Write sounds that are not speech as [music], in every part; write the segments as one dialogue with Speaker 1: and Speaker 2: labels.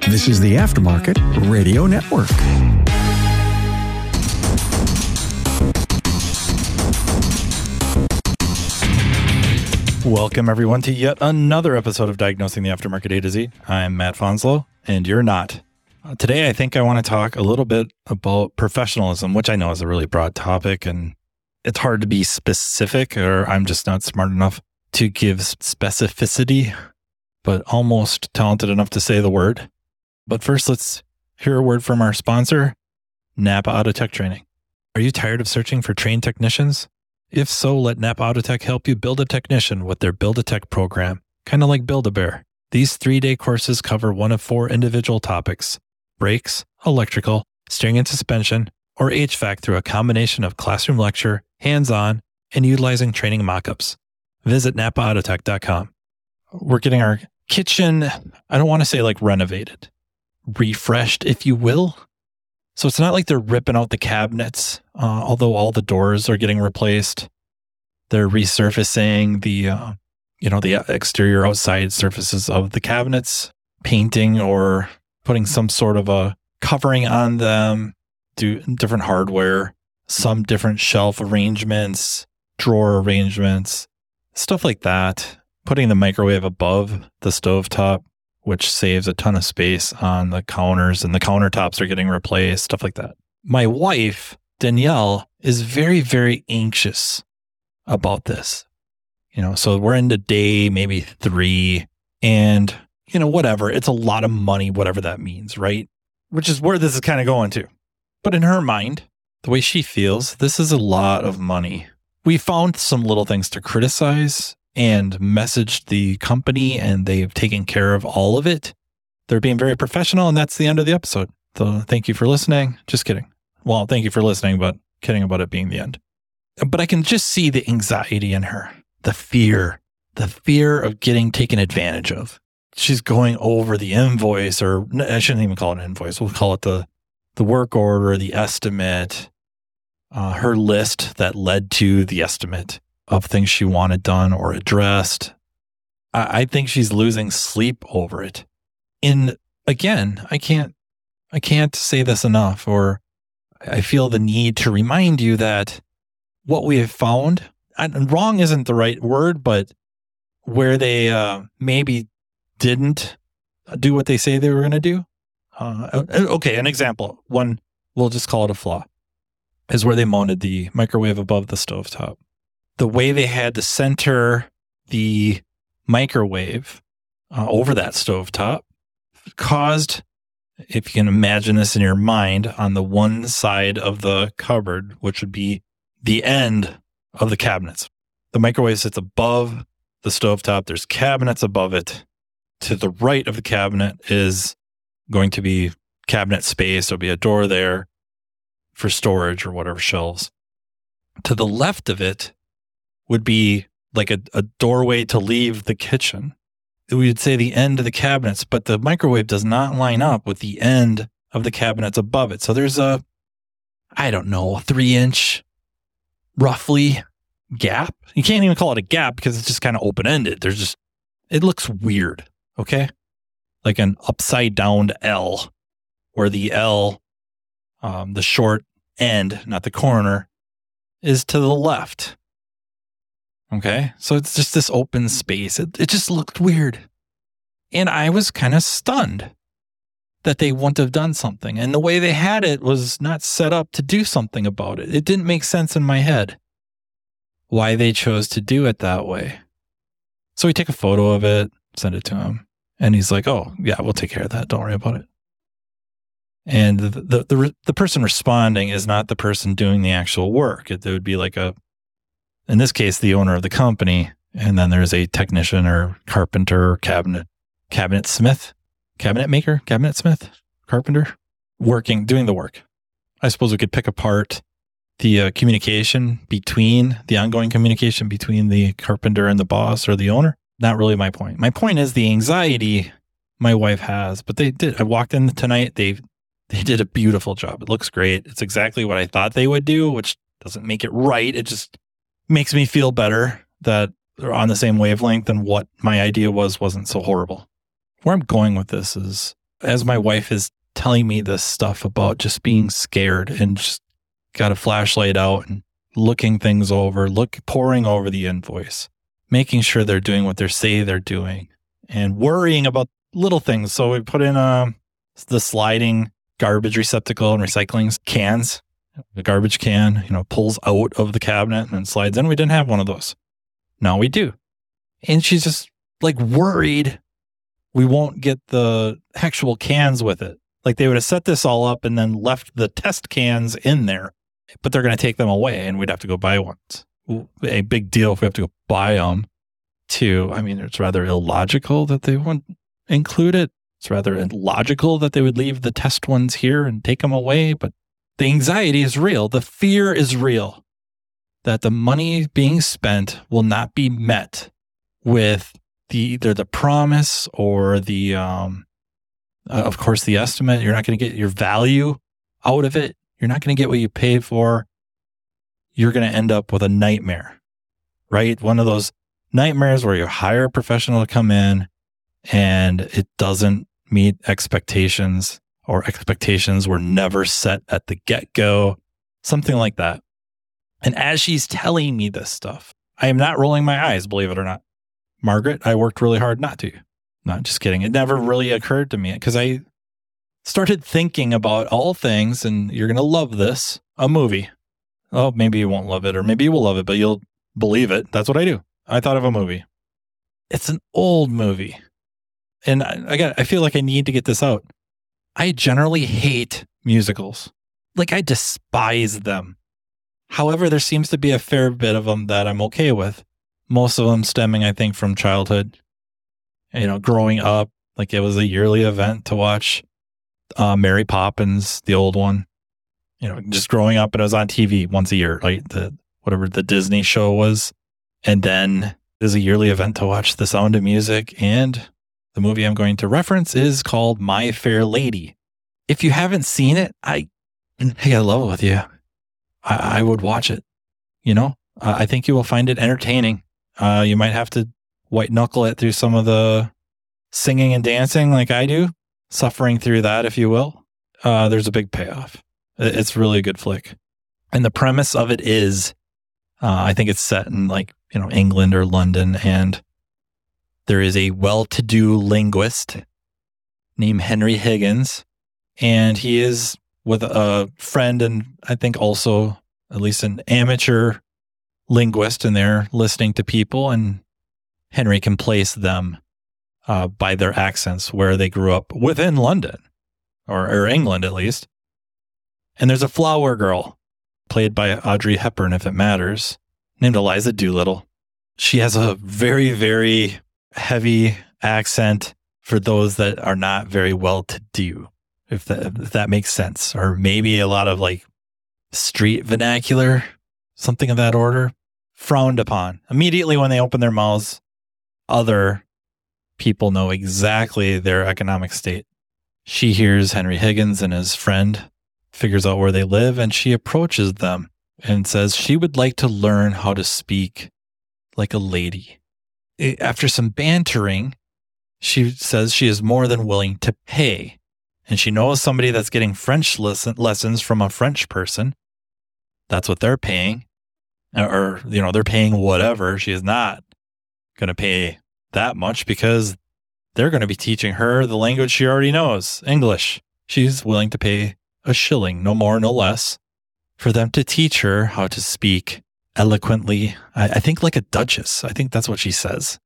Speaker 1: This is the Aftermarket Radio Network.
Speaker 2: Welcome, everyone, to yet another episode of Diagnosing the Aftermarket A to Z. I'm Matt Fanslau, and you're not. Uh, today, I think I want to talk a little bit about professionalism, which I know is a really broad topic, and it's hard to be specific, or I'm just not smart enough to give specificity, but almost talented enough to say the word. But first, let's hear a word from our sponsor, Napa Auto Tech Training. Are you tired of searching for trained technicians? If so, let Napa Auto Tech help you build a technician with their Build a Tech program, kind of like Build a Bear. These three day courses cover one of four individual topics brakes, electrical, steering and suspension, or HVAC through a combination of classroom lecture, hands on, and utilizing training mockups. Visit napaautotech.com. We're getting our kitchen, I don't want to say like renovated, refreshed, if you will. So it's not like they're ripping out the cabinets, uh, although all the doors are getting replaced. They're resurfacing the, uh, you know, the exterior outside surfaces of the cabinets, painting or putting some sort of a covering on them, do different hardware, some different shelf arrangements, drawer arrangements, stuff like that. Putting the microwave above the stovetop which saves a ton of space on the counters and the countertops are getting replaced, stuff like that. My wife, Danielle, is very, very anxious about this. You know, so we're into day maybe three and, you know, whatever. It's a lot of money, whatever that means, right? Which is where this is kind of going to. But in her mind, the way she feels, this is a lot of money. We found some little things to criticize and messaged the company and they've taken care of all of it. They're being very professional and that's the end of the episode. So thank you for listening. Just kidding. Well, thank you for listening, but kidding about it being the end. But I can just see the anxiety in her, the fear, the fear of getting taken advantage of. She's going over the invoice or I shouldn't even call it an invoice. We'll call it the, the work order, the estimate, uh, her list that led to the estimate of things she wanted done or addressed. I, I think she's losing sleep over it. And again, I can't, I can't say this enough, or I feel the need to remind you that what we have found, wrong isn't the right word, but where they uh, maybe didn't do what they say they were going to do. Uh, okay, an example, one, we'll just call it a flaw, is where they mounted the microwave above the stovetop the way they had to center the microwave uh, over that stovetop caused, if you can imagine this in your mind, on the one side of the cupboard, which would be the end of the cabinets. The microwave sits above the stovetop. There's cabinets above it. To the right of the cabinet is going to be cabinet space. There'll be a door there for storage or whatever shelves. To the left of it would be like a, a doorway to leave the kitchen. We would say the end of the cabinets, but the microwave does not line up with the end of the cabinets above it. So there's a, I don't know, three inch roughly gap. You can't even call it a gap because it's just kind of open ended. There's just, it looks weird. Okay. Like an upside down L where the L, um, the short end, not the corner, is to the left. Okay. So it's just this open space. It, it just looked weird. And I was kind of stunned that they wouldn't have done something. And the way they had it was not set up to do something about it. It didn't make sense in my head why they chose to do it that way. So we take a photo of it, send it to him. And he's like, oh, yeah, we'll take care of that. Don't worry about it. And the, the, the, the person responding is not the person doing the actual work. It, it would be like a in this case, the owner of the company. And then there's a technician or carpenter, cabinet, cabinet smith, cabinet maker, cabinet smith, carpenter working, doing the work. I suppose we could pick apart the uh, communication between the ongoing communication between the carpenter and the boss or the owner. Not really my point. My point is the anxiety my wife has, but they did. I walked in tonight. They, they did a beautiful job. It looks great. It's exactly what I thought they would do, which doesn't make it right. It just makes me feel better that they're on the same wavelength and what my idea was wasn't so horrible. Where I'm going with this is as my wife is telling me this stuff about just being scared and just got a flashlight out and looking things over, look pouring over the invoice, making sure they're doing what they say they're doing, and worrying about little things. So we put in um, the sliding garbage receptacle and recycling cans. The garbage can, you know, pulls out of the cabinet and then slides in. We didn't have one of those. Now we do. And she's just like worried we won't get the actual cans with it. Like they would have set this all up and then left the test cans in there, but they're going to take them away and we'd have to go buy ones. A big deal if we have to go buy them. Too, I mean, it's rather illogical that they wouldn't include it. It's rather illogical that they would leave the test ones here and take them away, but the anxiety is real. The fear is real. That the money being spent will not be met with the either the promise or the um uh, of course the estimate. You're not going to get your value out of it. You're not going to get what you paid for. You're going to end up with a nightmare right? One of those nightmares where you hire a professional to come in and it doesn't meet expectations or expectations were never set at the get-go something like that and as she's telling me this stuff i am not rolling my eyes believe it or not Margaret, I worked really hard not to. Not just kidding. It never really occurred to me because I started thinking about all things, and you're going to love this a movie. Oh, maybe you won't love it, or maybe you will love it, but you'll believe it. That's what I do. I thought of a movie. It's an old movie. And I, got I feel like I need to get this out. I generally hate musicals. Like I despise them. However, there seems to be a fair bit of them that I'm okay with most of them stemming, I think, from childhood. You know, growing up, like it was a yearly event to watch uh, Mary Poppins, the old one. You know, just growing up, and it was on TV once a year, right? The whatever the Disney show was, and then there's a yearly event to watch The Sound of Music, and the movie I'm going to reference is called My Fair Lady. If you haven't seen it, I hey I gotta level with you. I, I would watch it. You know, I think you will find it entertaining. Uh, you might have to white knuckle it through some of the singing and dancing like I do, suffering through that, if you will. Uh, there's a big payoff. It's really a good flick. And the premise of it is, uh, I think it's set in like, you know, England or London. And there is a well to do linguist named Henry Higgins. And he is with a friend and I think also at least an amateur linguist and they're listening to people and Henry can place them uh, by their accents where they grew up within London or, or England at least. And there's a flower girl played by Audrey Hepburn, if it matters, named Eliza Doolittle. She has a very, very heavy accent for those that are not very well to do, if that, if that makes sense, or maybe a lot of like street vernacular, something of that order frowned upon. Immediately when they open their mouths, other people know exactly their economic state. She hears Henry Higgins and his friend, figures out where they live, and she approaches them and says she would like to learn how to speak like a lady. Eh, after some bantering, she says she is more than willing to pay. And she knows somebody that's getting French lesson, lessons from a French person. That's what they're paying or you know they're paying whatever she is not going to pay that much because they're going to be teaching her the language she already knows english she's willing to pay a shilling no more no less for them to teach her how to speak eloquently. I, I think like a duchess. I think that's what she says.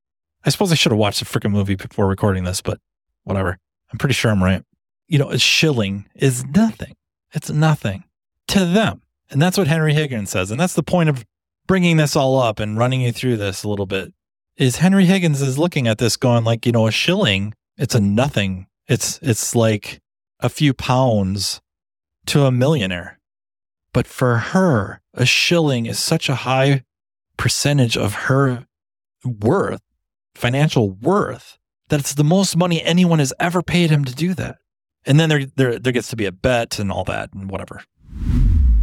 Speaker 2: I suppose i should have watched the freaking movie before recording this but whatever. I'm pretty sure i'm right. You know a shilling is nothing. It's nothing to them. And that's what henry higgins says. And that's the point of bringing this all up and running you through this a little bit is Henry Higgins is looking at this going like, you know, a shilling, it's a nothing. It's it's like a few pounds to a millionaire. But for her, a shilling is such a high percentage of her worth, financial worth, that it's the most money anyone has ever paid him to do that. And then there there there gets to be a bet and all that and whatever.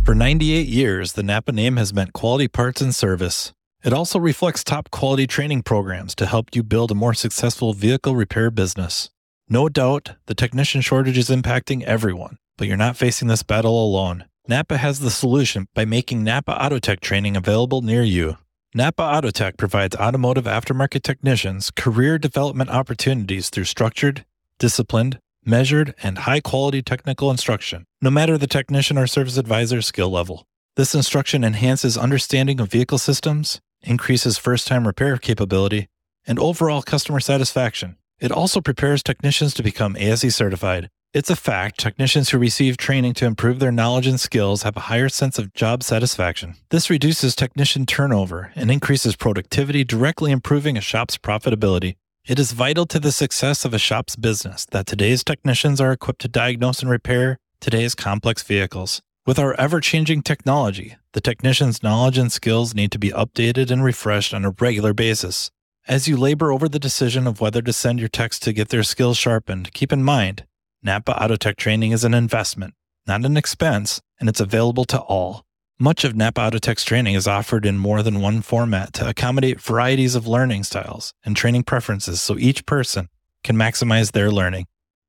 Speaker 2: For 98 years, the Napa name has meant quality parts and service. It also reflects top quality training programs to help you build a more successful vehicle repair business. No doubt, the technician shortage is impacting everyone, but you're not facing this battle alone. Napa has the solution by making Napa Autotech training available near you. Napa Autotech provides automotive aftermarket technicians career development opportunities through structured, disciplined, measured, and high quality technical instruction, no matter the technician or service advisor skill level. This instruction enhances understanding of vehicle systems, increases first time repair capability, and overall customer satisfaction. It also prepares technicians to become ASE certified. It's a fact technicians who receive training to improve their knowledge and skills have a higher sense of job satisfaction. This reduces technician turnover and increases productivity, directly improving a shop's profitability. It is vital to the success of a shop's business that today's technicians are equipped to diagnose and repair today's complex vehicles. With our ever changing technology, the technician's knowledge and skills need to be updated and refreshed on a regular basis. As you labor over the decision of whether to send your techs to get their skills sharpened, keep in mind Napa Autotech training is an investment, not an expense, and it's available to all. Much of Napa Autotech's training is offered in more than one format to accommodate varieties of learning styles and training preferences so each person can maximize their learning.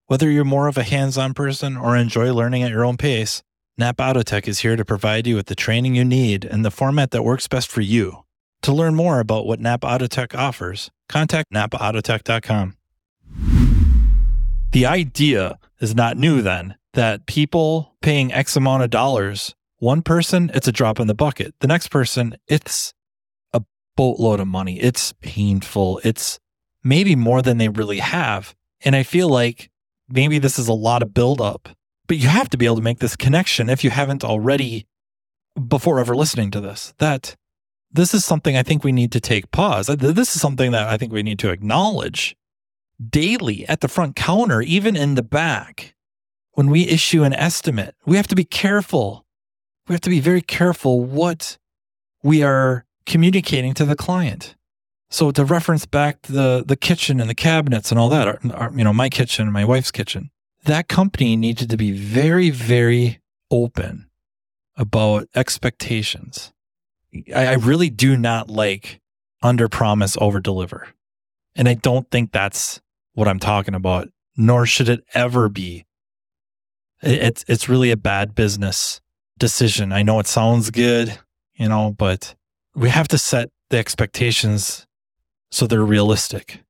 Speaker 2: Whether you're more of a hands on person or enjoy learning at your own pace, Napa Autotech is here to provide you with the training you need in the format that works best for you. To learn more about what Napa Autotech offers, contact napaautotech.com. The idea is not new then that people paying X amount of dollars, one person, it's a drop in the bucket. The next person, it's a boatload of money. It's painful. It's maybe more than they really have. And I feel like maybe this is a lot of buildup, but you have to be able to make this connection if you haven't already before ever listening to this. That this is something I think we need to take pause. This is something that I think we need to acknowledge daily at the front counter, even in the back. When we issue an estimate, we have to be careful. We have to be very careful what we are communicating to the client. So to reference back the, the kitchen and the cabinets and all that, our, our, you know, my kitchen and my wife's kitchen, that company needed to be very, very open about expectations I, I really do not like under promise, over deliver. And I don't think that's what I'm talking about, nor should it ever be. It's, it's really a bad business decision. I know it sounds good, you know, but we have to set the expectations so they're realistic.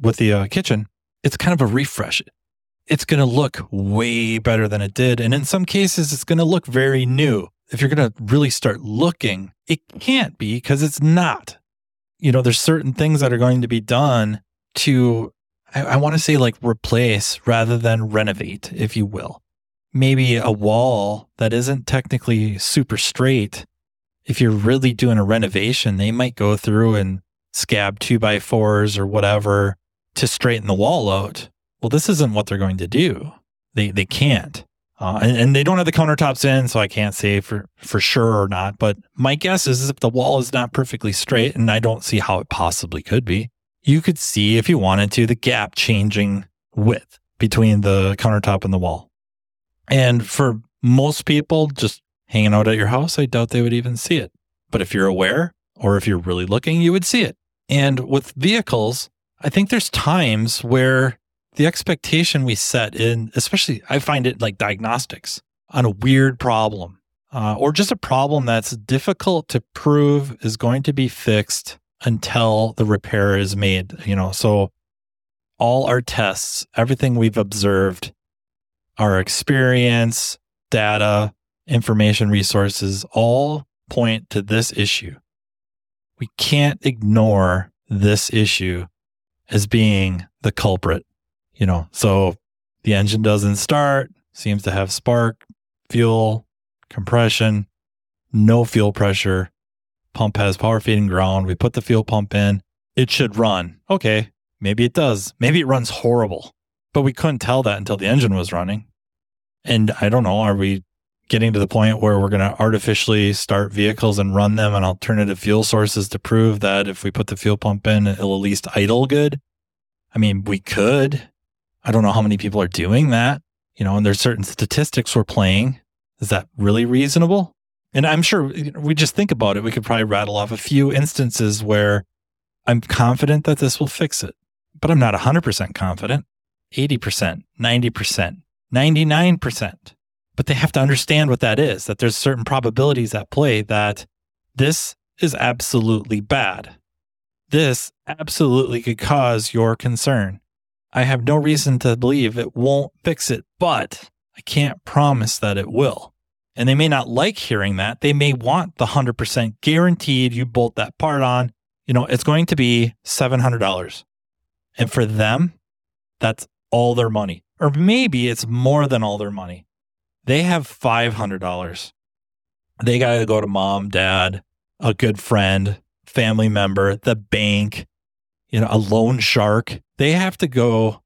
Speaker 2: With the uh, kitchen, it's kind of a refresh. It's going to look way better than it did. And in some cases, it's going to look very new if you're going to really start looking, it can't be because it's not. You know, there's certain things that are going to be done to, I, I want to say like replace rather than renovate, if you will. Maybe a wall that isn't technically super straight. If you're really doing a renovation, they might go through and scab two by fours or whatever to straighten the wall out. Well, this isn't what they're going to do. They, they can't. Uh, and, and, they don't have the countertops in, so I can't say for, for sure or not. But my guess is if the wall is not perfectly straight, and I don't see how it possibly could be, you could see if you wanted to the gap changing width between the countertop and the wall. And for most people just hanging out at your house, I doubt they would even see it. But if you're aware or if you're really looking, you would see it. And with vehicles, I think there's times where the expectation we set in, especially I find it like diagnostics on a weird problem uh, or just a problem that's difficult to prove is going to be fixed until the repair is made. You know, so all our tests, everything we've observed, our experience, data, information resources all point to this issue. We can't ignore this issue as being the culprit you know, so the engine doesn't start, seems to have spark, fuel, compression, no fuel pressure. Pump has power feeding ground. We put the fuel pump in. It should run. Okay. Maybe it does. Maybe it runs horrible, but we couldn't tell that until the engine was running. And I don't know. Are we getting to the point where we're going to artificially start vehicles and run them on alternative fuel sources to prove that if we put the fuel pump in, it'll at least idle good? I mean, we could. I don't know how many people are doing that, you know, and there's certain statistics we're playing. Is that really reasonable? And I'm sure we just think about it. We could probably rattle off a few instances where I'm confident that this will fix it, but I'm not 100% confident. 80%, 90%, 99%. But they have to understand what that is, that there's certain probabilities at play that this is absolutely bad. This absolutely could cause your concern. I have no reason to believe it won't fix it, but I can't promise that it will. And they may not like hearing that. They may want the 100% guaranteed you bolt that part on. You know, it's going to be $700. And for them, that's all their money. Or maybe it's more than all their money. They have $500. They got to go to mom, dad, a good friend, family member, the bank, you know, a loan shark. They have to go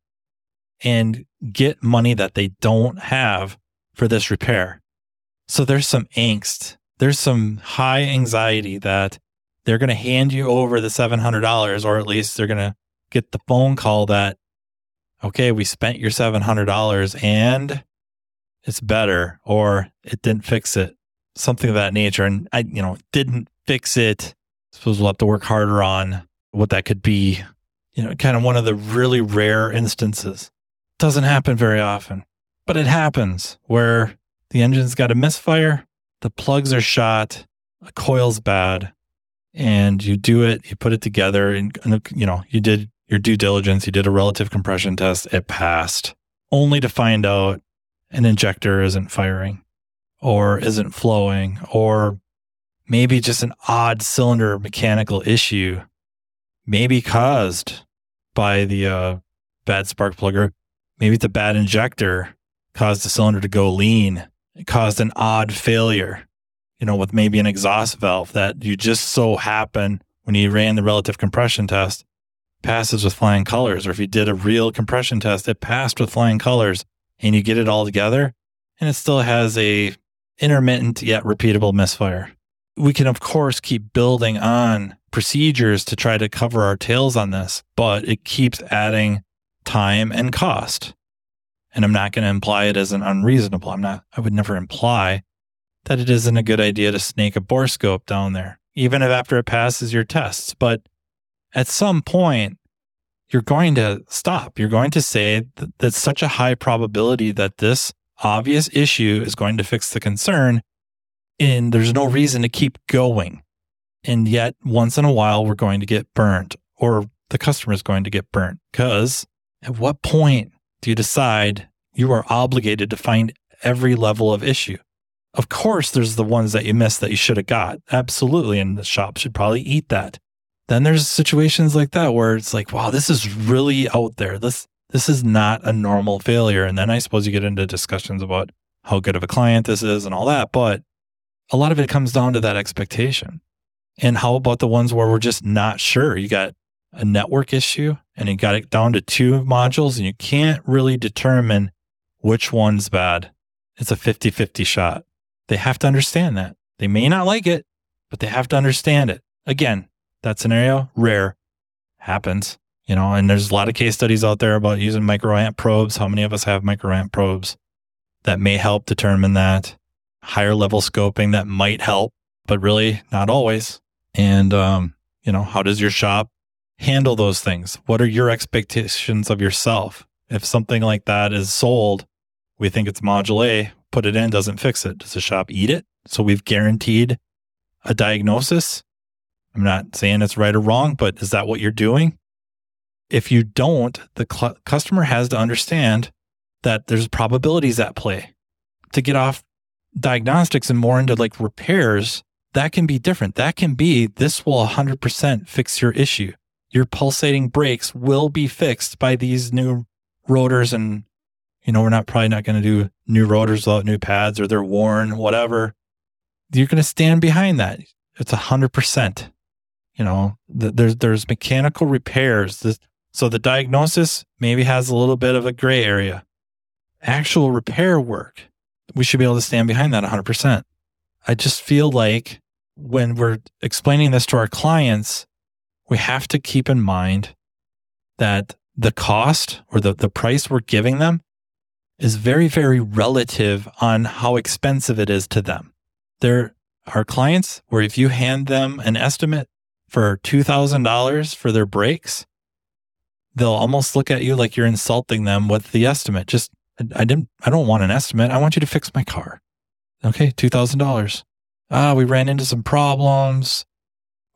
Speaker 2: and get money that they don't have for this repair. So there's some angst. There's some high anxiety that they're going to hand you over the $700 or at least they're going to get the phone call that okay, we spent your $700 and it's better or it didn't fix it. Something of that nature and I you know, didn't fix it. I suppose we'll have to work harder on what that could be. You know, kind of one of the really rare instances. Doesn't happen very often, but it happens where the engine's got a misfire, the plugs are shot, a coil's bad, and you do it, you put it together, and, you know, you did your due diligence, you did a relative compression test, it passed, only to find out an injector isn't firing or isn't flowing, or maybe just an odd cylinder mechanical issue, maybe caused by the uh, bad spark plug, or maybe the bad injector caused the cylinder to go lean. It caused an odd failure, you know, with maybe an exhaust valve that you just so happen when you ran the relative compression test passes with flying colors. Or if you did a real compression test, it passed with flying colors and you get it all together and it still has a intermittent yet repeatable misfire. We can, of course, keep building on procedures to try to cover our tails on this, but it keeps adding time and cost. And I'm not going to imply it as an unreasonable. I'm not, I would never imply that it isn't a good idea to snake a borescope down there, even if after it passes your tests. But at some point, you're going to stop. You're going to say that that's such a high probability that this obvious issue is going to fix the concern. And there's no reason to keep going. And yet, once in a while, we're going to get burnt or the customer is going to get burnt. Because at what point you decide you are obligated to find every level of issue? Of course, there's the ones that you missed that you should have got. Absolutely. And the shop should probably eat that then there's situations like that where it's like, wow, this is really out there. This this is not a normal failure. And then I suppose you get into discussions about how good of a client this is and all that. But a lot of it comes down to that expectation. And how about the ones where we're just not sure? You got a network issue and you got it down to two modules and you can't really determine which one's bad. It's a 50 50 shot. They have to understand that. They may not like it, but they have to understand it. Again, that scenario? Rare. Happens, you know, and there's a lot of case studies out there about using microamp probes. How many of us have microamp probes that may help determine that? Higher level scoping that might help, but really not always. And, um, you know, how does your shop handle those things? What are your expectations of yourself? If something like that is sold, we think it's module A, put it in, doesn't fix it. Does the shop eat it? So we've guaranteed a diagnosis I'm not saying it's right or wrong, but is that what you're doing? If you don't, the cl- customer has to understand that there's probabilities at play. To get off diagnostics and more into like repairs, that can be different. That can be this will 100% fix your issue. Your pulsating brakes will be fixed by these new rotors and you know, we're not probably not going to do new rotors without new pads or they're worn, whatever. You're going to stand behind that. It's a hundred percent. You know, the, there's there's mechanical repairs. So the diagnosis maybe has a little bit of a gray area. Actual repair work, we should be able to stand behind that 100%. I just feel like when we're explaining this to our clients, we have to keep in mind that the cost or the, the price we're giving them is very, very relative on how expensive it is to them. There are clients where if you hand them an estimate for $2,000 for their brakes, they'll almost look at you like you're insulting them with the estimate. Just, I didn't, I don't want an estimate. I want you to fix my car. Okay, $2,000. Ah, we ran into some problems.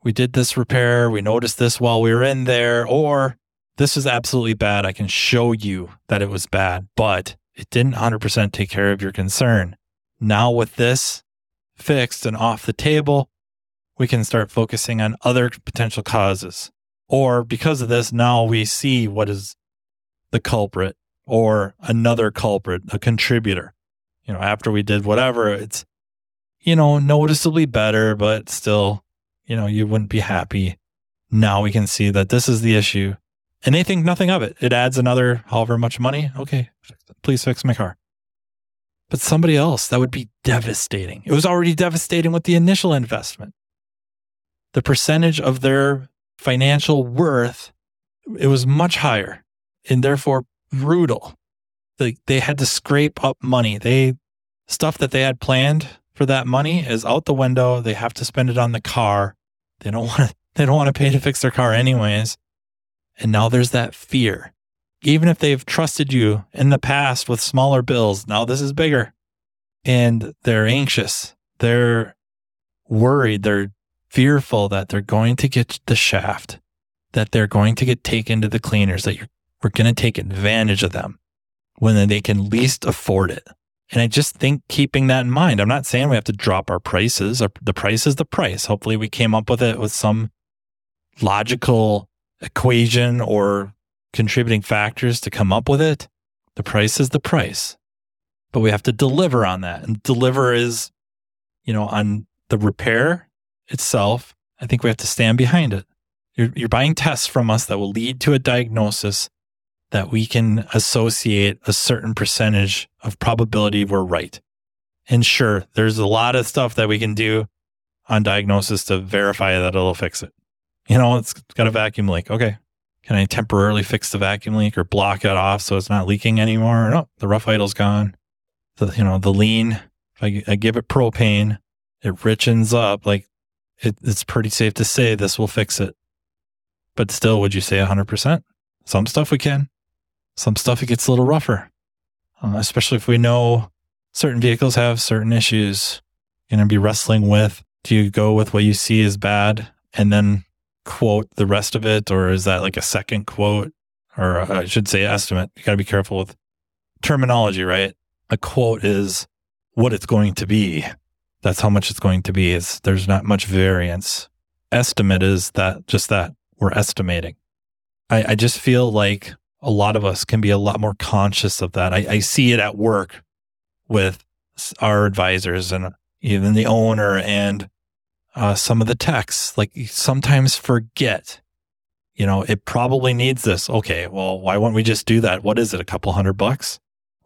Speaker 2: We did this repair. We noticed this while we were in there. Or this is absolutely bad. I can show you that it was bad, but it didn't 100% take care of your concern. Now, with this fixed and off the table, we can start focusing on other potential causes. Or because of this, now we see what is the culprit or another culprit, a contributor. You know, after we did whatever, it's, you know, noticeably better, but still, you know, you wouldn't be happy. Now we can see that this is the issue and they think nothing of it. It adds another however much money. Okay, please fix my car. But somebody else, that would be devastating. It was already devastating with the initial investment. The percentage of their financial worth, it was much higher and therefore brutal. They, they had to scrape up money. They, stuff that they had planned for that money is out the window. They have to spend it on the car. They don't want to, [laughs] they don't want to pay to fix their car anyways. And now there's that fear. Even if they've trusted you in the past with smaller bills, now this is bigger. And they're anxious. They're worried. They're fearful that they're going to get the shaft, that they're going to get taken to the cleaners, that you're, we're going to take advantage of them when they can least afford it. And I just think keeping that in mind, I'm not saying we have to drop our prices. the price is the price. Hopefully, we came up with it with some logical equation or contributing factors to come up with it. The price is the price, but we have to deliver on that. And deliver is, you know, on the repair itself. I think we have to stand behind it. You're, you're buying tests from us that will lead to a diagnosis that we can associate a certain percentage of probability we're right. And sure, there's a lot of stuff that we can do on diagnosis to verify that it'll fix it. You know, it's got a vacuum leak. Okay. Can I temporarily fix the vacuum leak or block it off so it's not leaking anymore? No, the rough idle's gone. The, you know, the lean, if I, I give it propane, it richens up. Like it, it's pretty safe to say this will fix it. But still, would you say 100%? Some stuff we can. Some stuff it gets a little rougher, uh, especially if we know certain vehicles have certain issues. You're going to be wrestling with do you go with what you see as bad and then quote the rest of it, or is that like a second quote, or uh, I should say estimate? You got to be careful with terminology, right? A quote is what it's going to be. That's how much it's going to be. Is there's not much variance. Estimate is that just that we're estimating. I, I just feel like a lot of us can be a lot more conscious of that. I, I see it at work with our advisors and even the owner and uh, some of the texts. Like sometimes forget, you know, it probably needs this. Okay, well, why won't we just do that? What is it? A couple hundred bucks?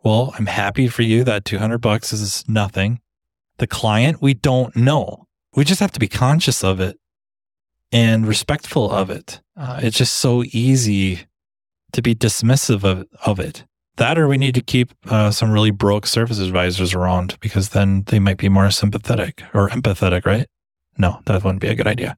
Speaker 2: Well, I'm happy for you that 200 bucks is nothing. The client, we don't know. We just have to be conscious of it and respectful of it. Uh, it's just so easy to be dismissive of, of it. That or we need to keep uh, some really broke service advisors around because then they might be more sympathetic or empathetic, right? No, that wouldn't be a good idea.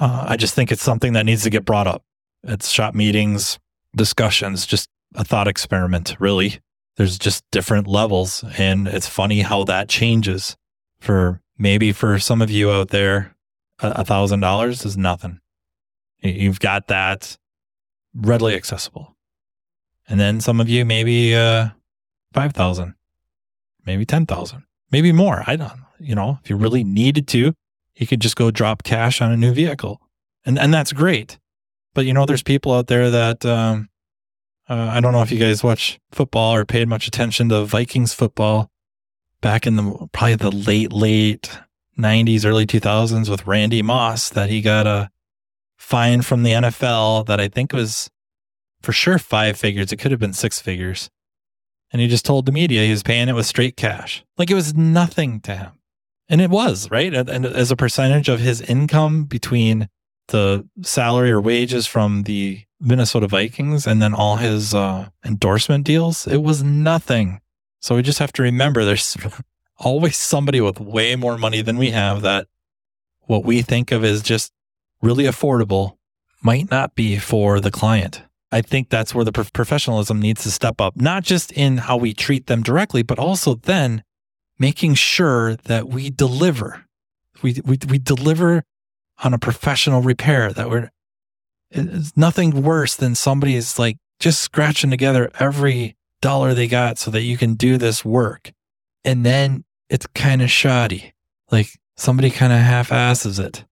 Speaker 2: Uh, I just think it's something that needs to get brought up. It's shop meetings, discussions, just a thought experiment, really. There's just different levels. And it's funny how that changes. For maybe for some of you out there, a thousand dollars is nothing. You've got that readily accessible. And then some of you, maybe uh, 5,000, maybe 10,000, maybe more. I don't, you know, if you really needed to, you could just go drop cash on a new vehicle. And, and that's great. But you know, there's people out there that, um, uh, I don't know if you guys watch football or paid much attention to Vikings football back in the probably the late, late 90s, early 2000s with Randy Moss that he got a fine from the NFL that I think was for sure five figures. It could have been six figures. And he just told the media he was paying it with straight cash. Like it was nothing to him. And it was, right? And as a percentage of his income between the salary or wages from the Minnesota Vikings and then all his uh, endorsement deals, it was nothing. So we just have to remember there's [laughs] always somebody with way more money than we have that what we think of as just really affordable might not be for the client. I think that's where the professionalism needs to step up, not just in how we treat them directly, but also then making sure that we deliver. We, we, we deliver on a professional repair that we're, it's nothing worse than somebody is like just scratching together every dollar they got so that you can do this work. And then it's kind of shoddy. Like somebody kind of half asses it.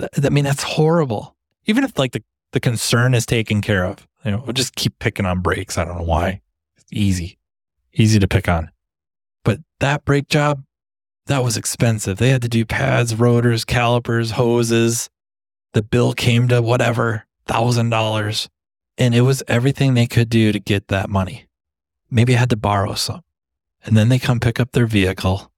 Speaker 2: I mean, that's horrible. Even if like the, the concern is taken care of, you know, we'll just keep picking on brakes. I don't know why. It's easy, easy to pick on. But that brake job, that was expensive. They had to do pads, rotors, calipers, hoses. The bill came to whatever, thousand dollars. And it was everything they could do to get that money. Maybe I had to borrow some. And then they come pick up their vehicle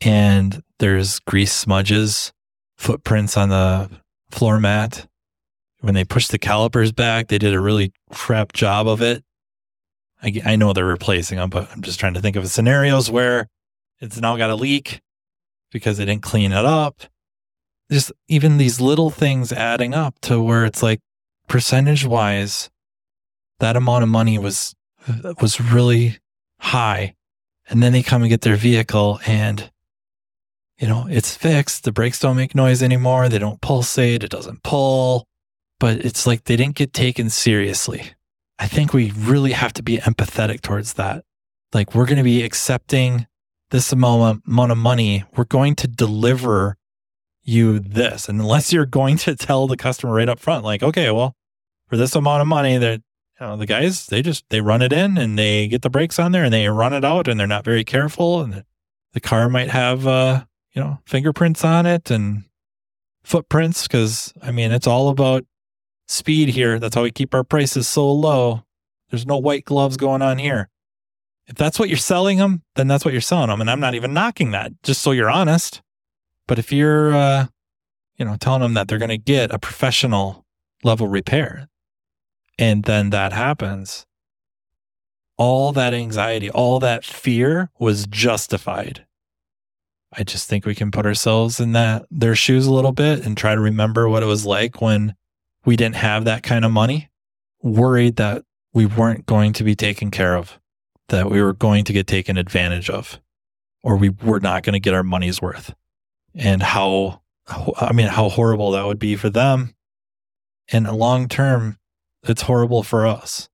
Speaker 2: and there's grease smudges, footprints on the floor mat. When they pushed the calipers back, they did a really crap job of it. I, I know they're replacing them, but I'm just trying to think of scenarios where it's now got a leak because they didn't clean it up. Just even these little things adding up to where it's like percentage wise, that amount of money was was really high. And then they come and get their vehicle and you know, it's fixed. The brakes don't make noise anymore. They don't pulsate. It doesn't pull. But it's like they didn't get taken seriously. I think we really have to be empathetic towards that. Like we're going to be accepting this amount, of money. We're going to deliver you this. And unless you're going to [laughs] tell the customer right up front, like, okay, well, for this amount of money that, you know, the guys, they just, they run it in and they get the brakes on there and they run it out and they're not very careful. And the car might have, uh, you know, fingerprints on it and footprints. Cause I mean, it's all about speed here. That's how we keep our prices so low. There's no white gloves going on here. If that's what you're selling them, then that's what you're selling them. And I'm not even knocking that, just so you're honest. But if you're, uh, you know, telling them that they're going to get a professional level repair, and then that happens, all that anxiety, all that fear was justified. I just think we can put ourselves in that their shoes a little bit and try to remember what it was like when we didn't have that kind of money, worried that we weren't going to be taken care of, that we were going to get taken advantage of, or we were not going to get our money's worth. And how, I mean, how horrible that would be for them. And long term, it's horrible for us.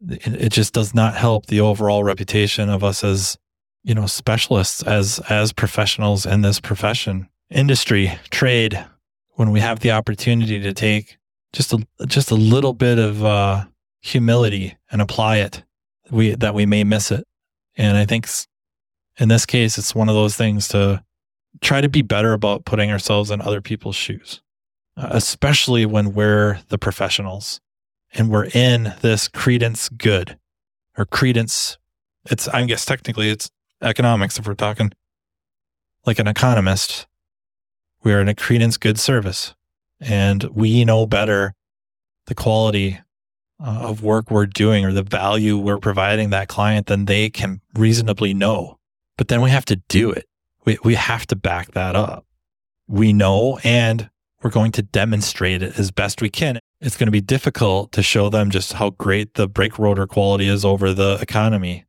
Speaker 2: It just does not help the overall reputation of us as, you know, specialists, as, as professionals in this profession, industry, trade, when we have the opportunity to take just a just a little bit of uh, humility and apply it, we that we may miss it. And I think in this case, it's one of those things to try to be better about putting ourselves in other people's shoes, uh, especially when we're the professionals and we're in this credence good or credence. It's I guess technically it's economics if we're talking like an economist. We are in a credence good service and we know better the quality uh, of work we're doing or the value we're providing that client than they can reasonably know. But then we have to do it. We, we have to back that up. We know and we're going to demonstrate it as best we can. It's going to be difficult to show them just how great the brake rotor quality is over the economy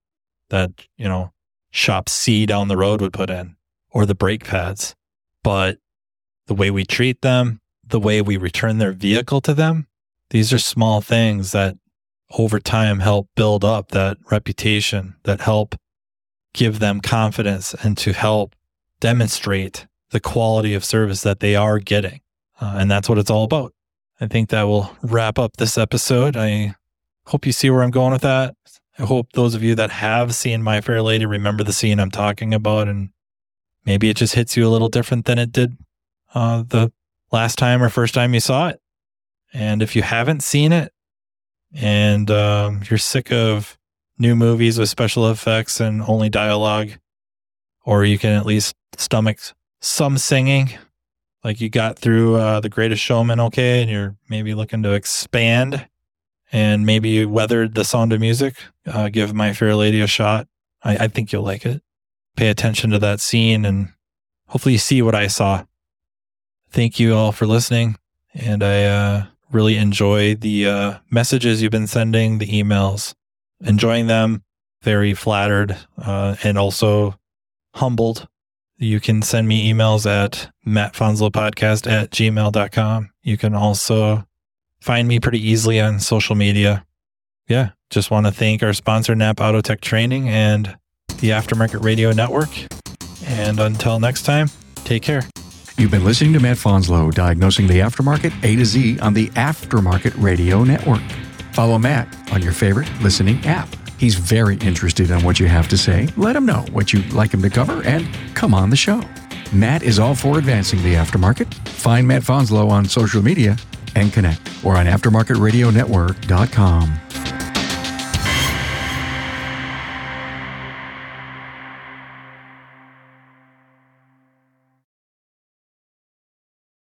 Speaker 2: that, you know, shop C down the road would put in or the brake pads. But the way we treat them, the way we return their vehicle to them. These are small things that over time help build up that reputation, that help give them confidence and to help demonstrate the quality of service that they are getting. Uh, and that's what it's all about. I think that will wrap up this episode. I hope you see where I'm going with that. I hope those of you that have seen My Fair Lady remember the scene I'm talking about and maybe it just hits you a little different than it did uh, the last time or first time you saw it. And if you haven't seen it and um, you're sick of new movies with special effects and only dialogue, or you can at least stomach some singing, like you got through uh, The Greatest Showman okay, and you're maybe looking to expand and maybe you weathered the sound of music, uh, give My Fair Lady a shot. I, I think you'll like it. Pay attention to that scene and hopefully you see what I saw. Thank you all for listening. And I uh, really enjoy the uh, messages you've been sending, the emails, enjoying them. Very flattered uh, and also humbled. You can send me emails at mattfonslopodcast at gmail.com. You can also find me pretty easily on social media. Yeah, just want to thank our sponsor, Napa Auto Tech Training and the Aftermarket Radio Network. And until next time, take care.
Speaker 1: You've been listening to Matt Fanslau diagnosing the aftermarket A to Z on the Aftermarket Radio Network. Follow Matt on your favorite listening app. He's very interested in what you have to say. Let him know what you'd like him to cover and come on the show. Matt is all for advancing the aftermarket. Find Matt Fanslau on social media and connect or on aftermarketradionetwork.com.